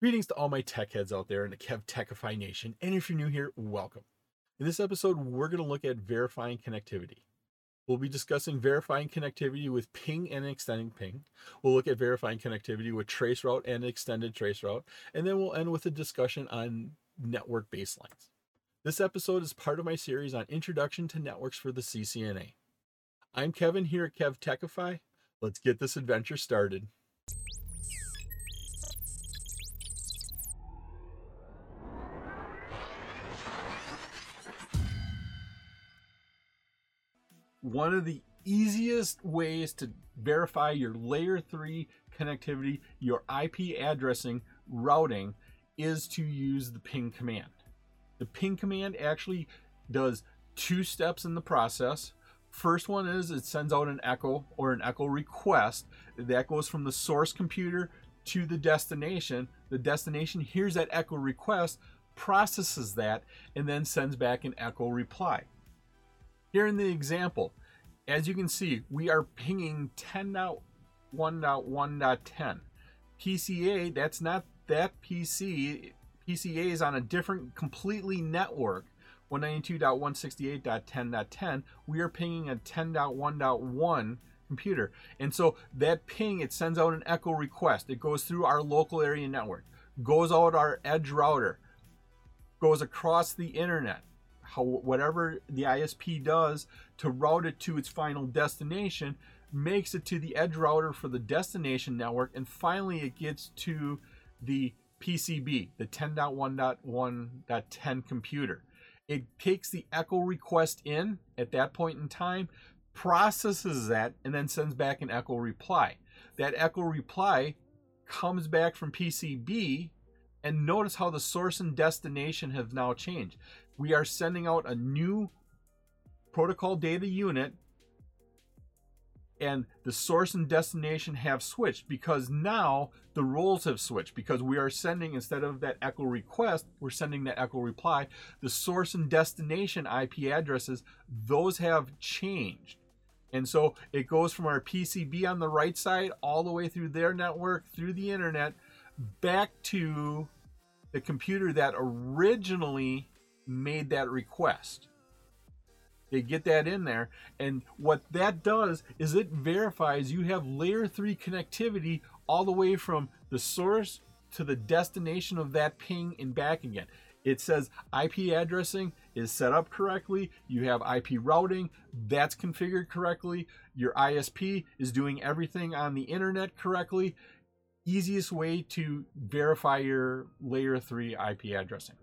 Greetings to all my tech heads out there in the Kev Techify Nation. And if you're new here, welcome. In this episode, we're going to look at verifying connectivity. We'll be discussing verifying connectivity with ping and extending ping. We'll look at verifying connectivity with traceroute and extended traceroute. And then we'll end with a discussion on network baselines. This episode is part of my series on Introduction to Networks for the CCNA. I'm Kevin here at Kev Techify. Let's get this adventure started. One of the easiest ways to verify your layer 3 connectivity, your IP addressing routing is to use the ping command. The ping command actually does two steps in the process. First one is it sends out an echo or an echo request that goes from the source computer to the destination. The destination hears that echo request, processes that, and then sends back an echo reply. Here in the example, as you can see, we are pinging 10.1.1.10. PCA, that's not that PC. PCA is on a different, completely network. 192.168.10.10. We are pinging a 10.1.1 computer. And so that ping, it sends out an echo request. It goes through our local area network, goes out our edge router, goes across the internet, how whatever the ISP does to route it to its final destination makes it to the edge router for the destination network and finally it gets to the PCB, the 10.1.1.10 computer. It takes the echo request in at that point in time, processes that, and then sends back an echo reply. That echo reply comes back from PCB, and notice how the source and destination have now changed. We are sending out a new protocol data unit and the source and destination have switched because now the roles have switched. Because we are sending instead of that echo request we're sending that echo reply. The source and destination ip addresses those have changed. And so it goes from our pcb on the right side all the way through their network through the internet back to the computer that originally made that request. They get that in there, and what that does is it verifies you have layer 3 connectivity all the way from the source to the destination of that ping and back again. It says IP addressing is set up correctly, you have IP routing, that's configured correctly, your ISP is doing everything on the internet correctly. Easiest way to verify your layer 3 IP addressing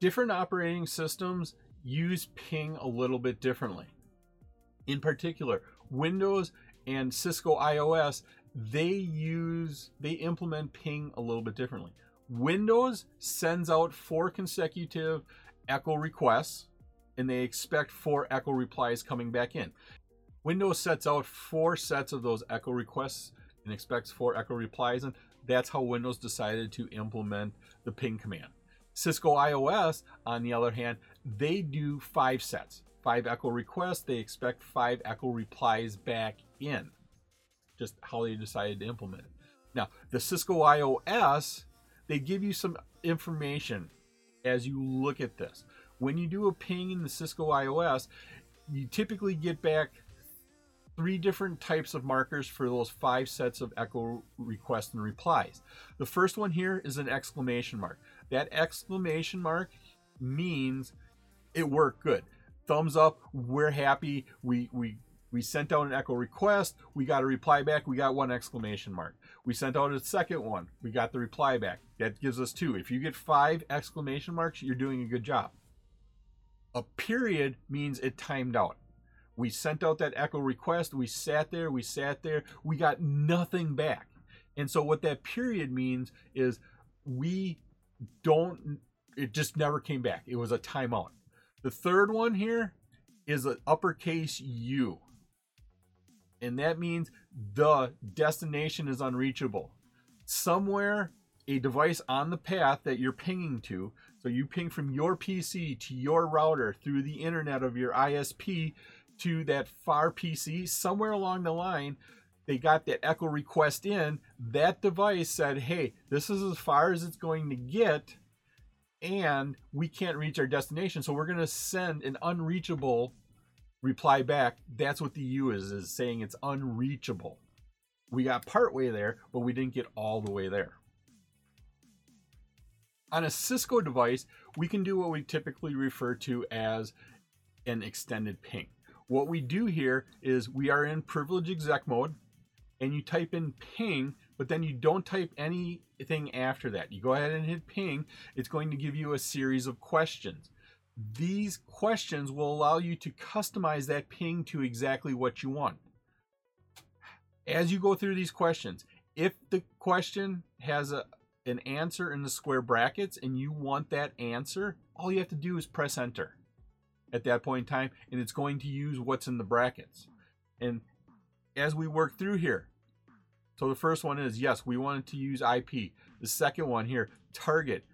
different operating systems use ping a little bit differently. In particular, Windows and Cisco IOS, they use they implement ping a little bit differently. Windows sends out four consecutive echo requests and they expect four echo replies coming back in. Windows sets out four sets of those echo requests and expects four echo replies and that's how Windows decided to implement the ping command. Cisco IOS, on the other hand, they do five sets, five echo requests. They expect five echo replies back in. Just how they decided to implement it. Now, the Cisco IOS, they give you some information as you look at this. When you do a ping in the Cisco IOS, you typically get back three different types of markers for those five sets of echo requests and replies. The first one here is an exclamation mark. That exclamation mark means it worked good. Thumbs up, we're happy. We we we sent out an echo request, we got a reply back, we got one exclamation mark. We sent out a second one, we got the reply back. That gives us two. If you get five exclamation marks, you're doing a good job. A period means it timed out. We sent out that echo request, we sat there, we sat there, we got nothing back. And so what that period means is we don't it just never came back. It was a timeout. The third one here is an uppercase U. And that means the destination is unreachable. Somewhere a device on the path that you're pinging to, so you ping from your PC to your router through the internet of your ISP to that far PC, somewhere along the line, they got that echo request in, that device said, hey, this is as far as it's going to get, and we can't reach our destination. So we're going to send an unreachable reply back. That's what the U is, is saying it's unreachable. We got part way there, but we didn't get all the way there. On a Cisco device, we can do what we typically refer to as an extended ping. What we do here is we are in privilege exec mode and you type in ping, but then you don't type anything after that. You go ahead and hit ping. It's going to give you a series of questions. These questions will allow you to customize that ping to exactly what you want. As you go through these questions, if the question has a, an answer in the square brackets and you want that answer, all you have to do is press enter at that point in time and it's going to use what's in the brackets. And as we work through here, so the first one is yes, we wanted to use IP. The second one here, target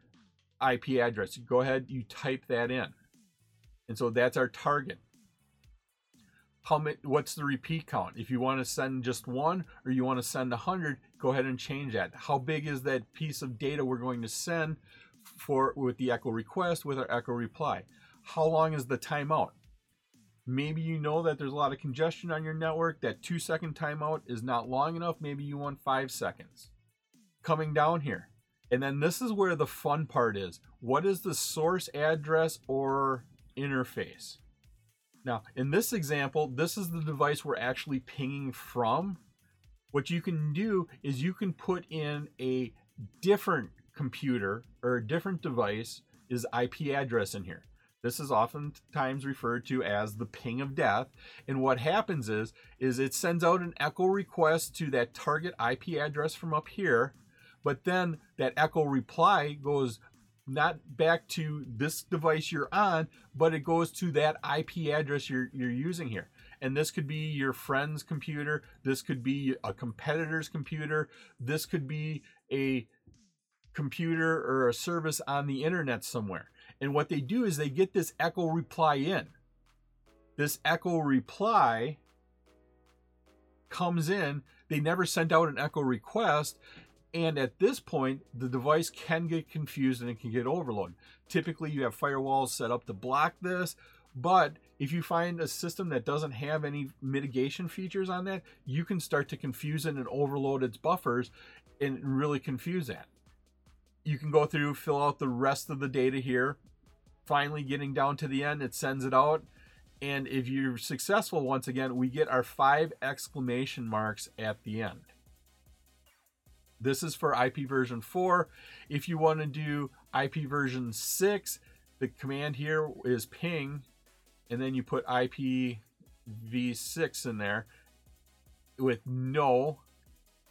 IP address. You Go ahead, you type that in. And so that's our target. How many, what's the repeat count? If you want to send just one or you want to send a hundred, go ahead and change that. How big is that piece of data we're going to send for with the echo request with our echo reply? How long is the timeout? Maybe you know that there's a lot of congestion on your network. That two second timeout is not long enough. Maybe you want five seconds. Coming down here. And then this is where the fun part is. What is the source address or interface? Now, in this example, this is the device we're actually pinging from. What you can do is you can put in a different computer or a different device is IP address in here. This is oftentimes referred to as the ping of death. And what happens is, is it sends out an echo request to that target IP address from up here, but then that echo reply goes not back to this device you're on, but it goes to that IP address you're, you're using here. And this could be your friend's computer. This could be a competitor's computer. This could be a computer or a service on the internet somewhere. And what they do is they get this echo reply in. This echo reply comes in. They never sent out an echo request. And at this point, the device can get confused and it can get overloaded. Typically, you have firewalls set up to block this, but if you find a system that doesn't have any mitigation features on that, you can start to confuse it and overload its buffers and really confuse that. You can go through, fill out the rest of the data here. Finally, getting down to the end, it sends it out. And if you're successful, once again, we get our five exclamation marks at the end. This is for IP version 4. If you want to do IP version 6, the command here is ping, and then you put IPv6 in there with no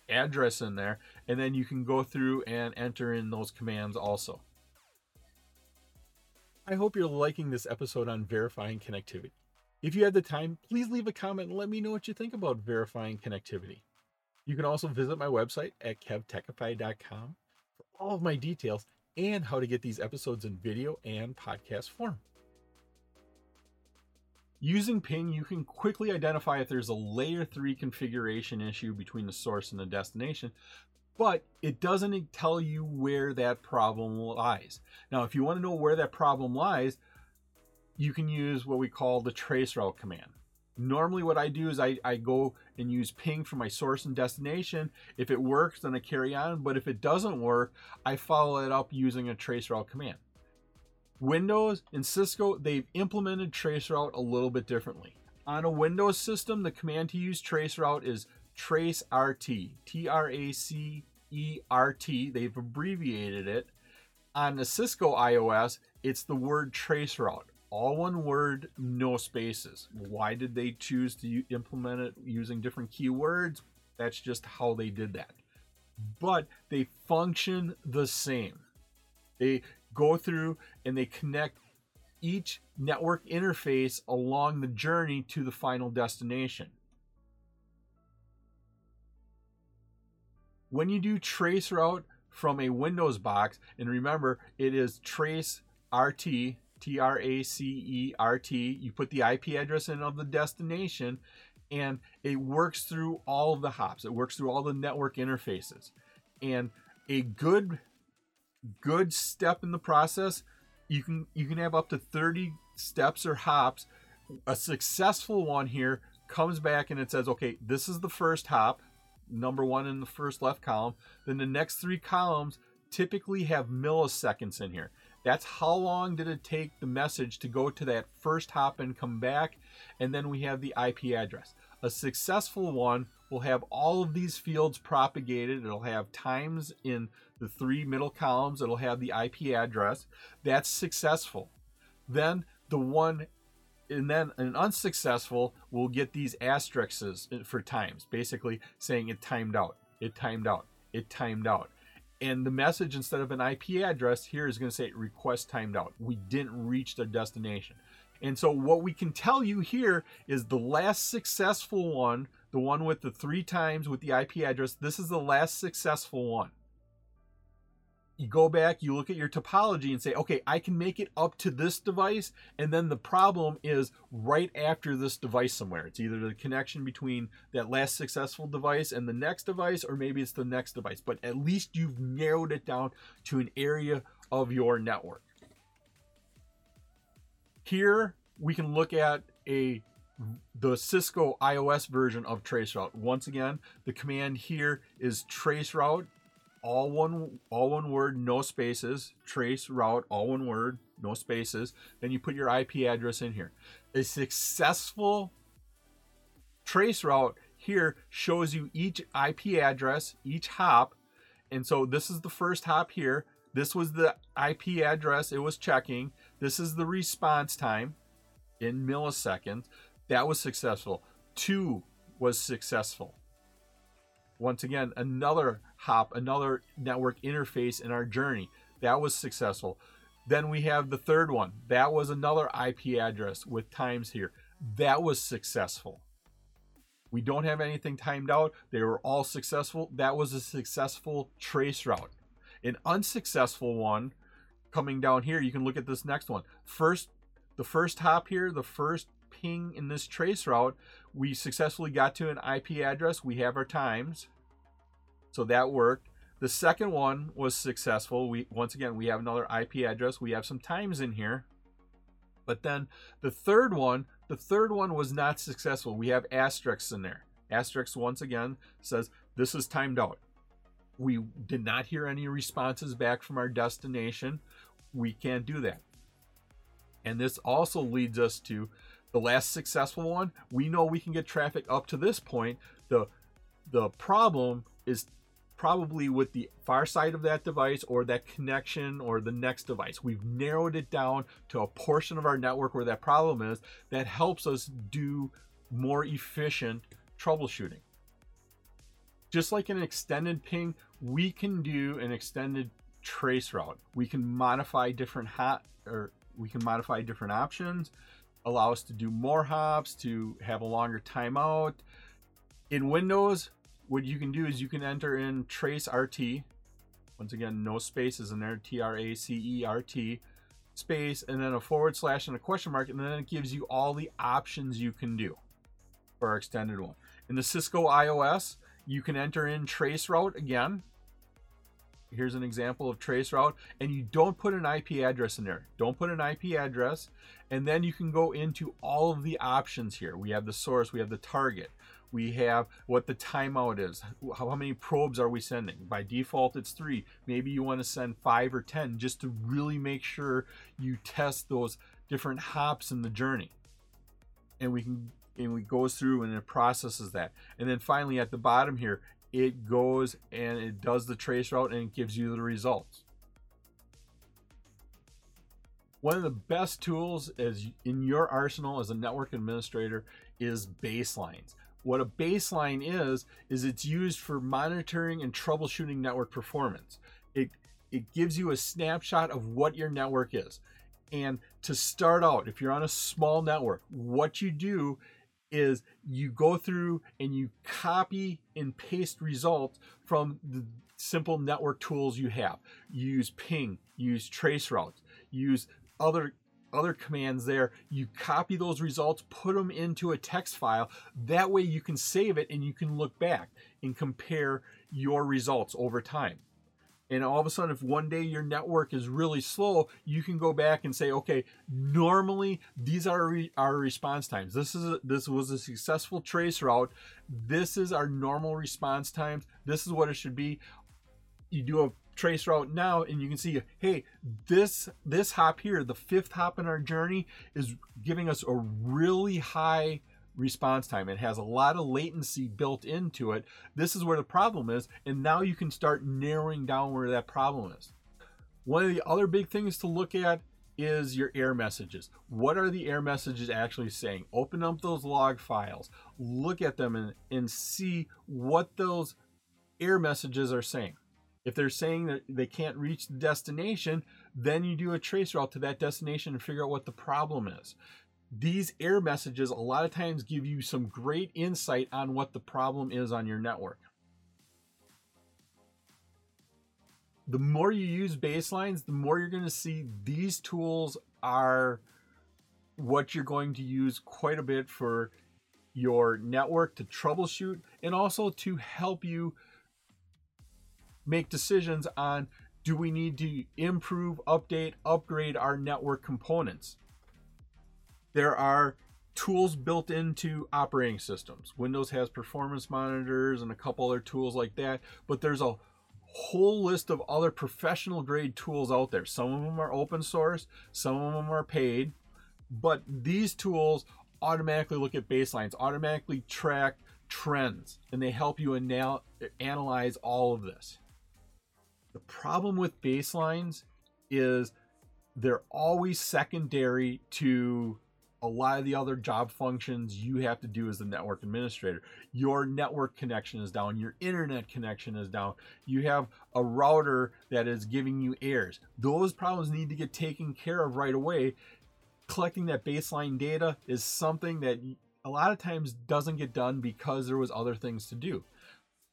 address in there, and then you can go through and enter in those commands also. I hope you're liking this episode on verifying connectivity. If you had the time, please leave a comment and let me know what you think about verifying connectivity. You can also visit my website at kevtechify.com for all of my details and how to get these episodes in video and podcast form. Using ping, you can quickly identify if there's a layer 3 configuration issue between the source and the destination, but it doesn't tell you where that problem lies. Now, if you want to know where that problem lies, you can use what we call the traceroute command normally what I do is I, I go and use ping for my source and destination. If it works, then I carry on. But if it doesn't work, I follow it up using a traceroute command. Windows and Cisco, they've implemented traceroute a little bit differently. On a Windows system, the command to use traceroute is tracert, T-R-A-C-E-R-T. They've abbreviated it. On the Cisco IOS, it's the word traceroute all one word, no spaces. Why did they choose to implement it using different keywords? That's just how they did that. But they function the same. They go through and they connect each network interface along the journey to the final destination. When you do trace route from a Windows box, and remember it is trace RT T R A C E R T. You put the IP address in of the destination, and it works through all the hops. It works through all the network interfaces. And a good good step in the process, you can you can have up to 30 steps or hops. A successful one here comes back and it says, okay, this is the first hop, number one in the first left column. Then the next three columns typically have milliseconds in here. That's how long did it take the message to go to that first hop and come back. And then we have the IP address. A successful one will have all of these fields propagated. It'll have times in the three middle columns. It'll have the IP address. That's successful. Then the one and then an unsuccessful will get these asterisks for times, basically saying it timed out, it timed out, it timed out and the message instead of an IP address here is going to say request timed out. We didn't reach the destination. And so what we can tell you here is the last successful one, the one with the three times with the IP address, this is the last successful one you go back, you look at your topology and say, okay, I can make it up to this device. And then the problem is right after this device somewhere. It's either the connection between that last successful device and the next device, or maybe it's the next device. But at least you've narrowed it down to an area of your network. Here we can look at a the Cisco IOS version of traceroute. Once again, the command here is traceroute all one all one word, no spaces, trace route, all one word, no spaces. Then you put your IP address in here. A successful trace route here shows you each IP address, each hop. And so this is the first hop here. This was the IP address it was checking. This is the response time in milliseconds. That was successful. Two was successful. Once again, another hop, another network interface in our journey. That was successful. Then we have the third one. That was another IP address with times here. That was successful. We don't have anything timed out. They were all successful. That was a successful trace route. An unsuccessful one coming down here, you can look at this next one. First, the first hop here, the first ping in this trace route, we successfully got to an IP address. We have our times. So that worked. The second one was successful. We once again we have another IP address. We have some times in here. But then the third one, the third one was not successful. We have asterisks in there. Asterisks once again says this is timed out. We did not hear any responses back from our destination. We can't do that. And this also leads us to the last successful one, we know we can get traffic up to this point. The the problem is probably with the far side of that device or that connection or the next device. We've narrowed it down to a portion of our network where that problem is that helps us do more efficient troubleshooting. Just like an extended ping, we can do an extended trace route. We can modify different hot or we can modify different options allow us to do more hops, to have a longer timeout. In Windows, what you can do is you can enter in trace RT. Once again, no spaces in there, T R A C E R T space, and then a forward slash and a question mark, and then it gives you all the options you can do for our extended one. In the Cisco IOS, you can enter in trace route again, here's an example of trace route and you don't put an IP address in there. Don't put an IP address and then you can go into all of the options here. We have the source we have the target we have what the timeout is how, many probes are we sending? By default it's three. Maybe you want to send five or ten just to really make sure you test those different hops in the journey. And we can and we goes through and it processes that. And then finally at the bottom here it goes and it does the trace route and it gives you the results. One of the best tools is in your arsenal as a network administrator is baselines. What a baseline is is it's used for monitoring and troubleshooting network performance. It it gives you a snapshot of what your network is. And to start out, if you're on a small network, what you do is you go through and you copy and paste results from the simple network tools you have. You use ping, use trace routes, use other other commands there. You copy those results, put them into a text file. That way you can save it and you can look back and compare your results over time. And all of a sudden, if one day your network is really slow, you can go back and say, okay, normally these are our response times. This is a, this was a successful trace route. This is our normal response times. This is what it should be. You do a trace route now and you can see hey this this hop here the fifth hop in our journey is giving us a really high response time it has a lot of latency built into it this is where the problem is and now you can start narrowing down where that problem is one of the other big things to look at is your error messages. What are the error messages actually saying? Open up those log files, look at them, and, and see what those error messages are saying. If they're saying that they can't reach the destination, then you do a trace route to that destination and figure out what the problem is. These error messages a lot of times give you some great insight on what the problem is on your network. The more you use baselines, the more you're going to see these tools are what you're going to use quite a bit for your network to troubleshoot and also to help you make decisions on do we need to improve, update, upgrade our network components? There are tools built into operating systems. Windows has performance monitors and a couple other tools like that, but there's a whole list of other professional grade tools out there. Some of them are open source, some of them are paid, but these tools automatically look at baselines, automatically track trends, and they help you anal- analyze all of this. The problem with baselines is they're always secondary to a lot of the other job functions you have to do as the network administrator. Your network connection is down, your internet connection is down, you have a router that is giving you errors. Those problems need to get taken care of right away. Collecting that baseline data is something that a lot of times doesn't get done because there was other things to do.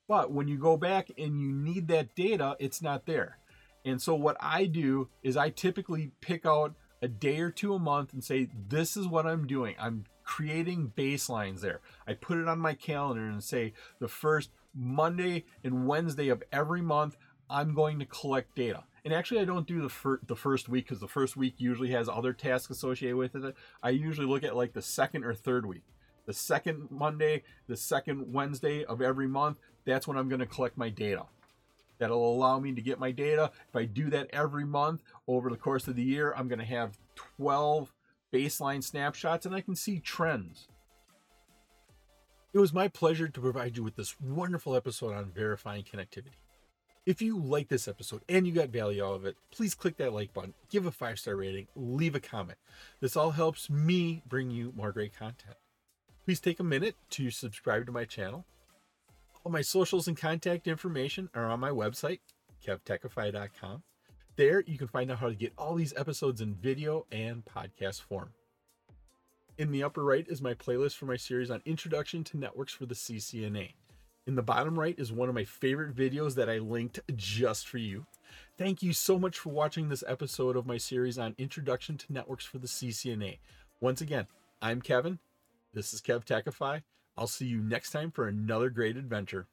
But when you go back and you need that data, it's not there. And so what I do is I typically pick out a day or two a month and say, this is what I'm doing. I'm creating baselines there. I put it on my calendar and say, the first Monday and Wednesday of every month, I'm going to collect data. And actually, I don't do the, fir- the first week because the first week usually has other tasks associated with it. I usually look at like the second or third week. The second Monday, the second Wednesday of every month, that's when I'm going to collect my data. That'll allow me to get my data. If I do that every month over the course of the year, I'm going to have 12 baseline snapshots and I can see trends. It was my pleasure to provide you with this wonderful episode on verifying connectivity. If you like this episode and you got value out of it, please click that like button, give a five star rating, leave a comment. This all helps me bring you more great content. Please take a minute to subscribe to my channel all my socials and contact information are on my website, kevtechify.com. There, you can find out how to get all these episodes in video and podcast form. In the upper right is my playlist for my series on Introduction to Networks for the CCNA. In the bottom right is one of my favorite videos that I linked just for you. Thank you so much for watching this episode of my series on Introduction to Networks for the CCNA. Once again, I'm Kevin. This is Kev Techify. I'll see you next time for another great adventure.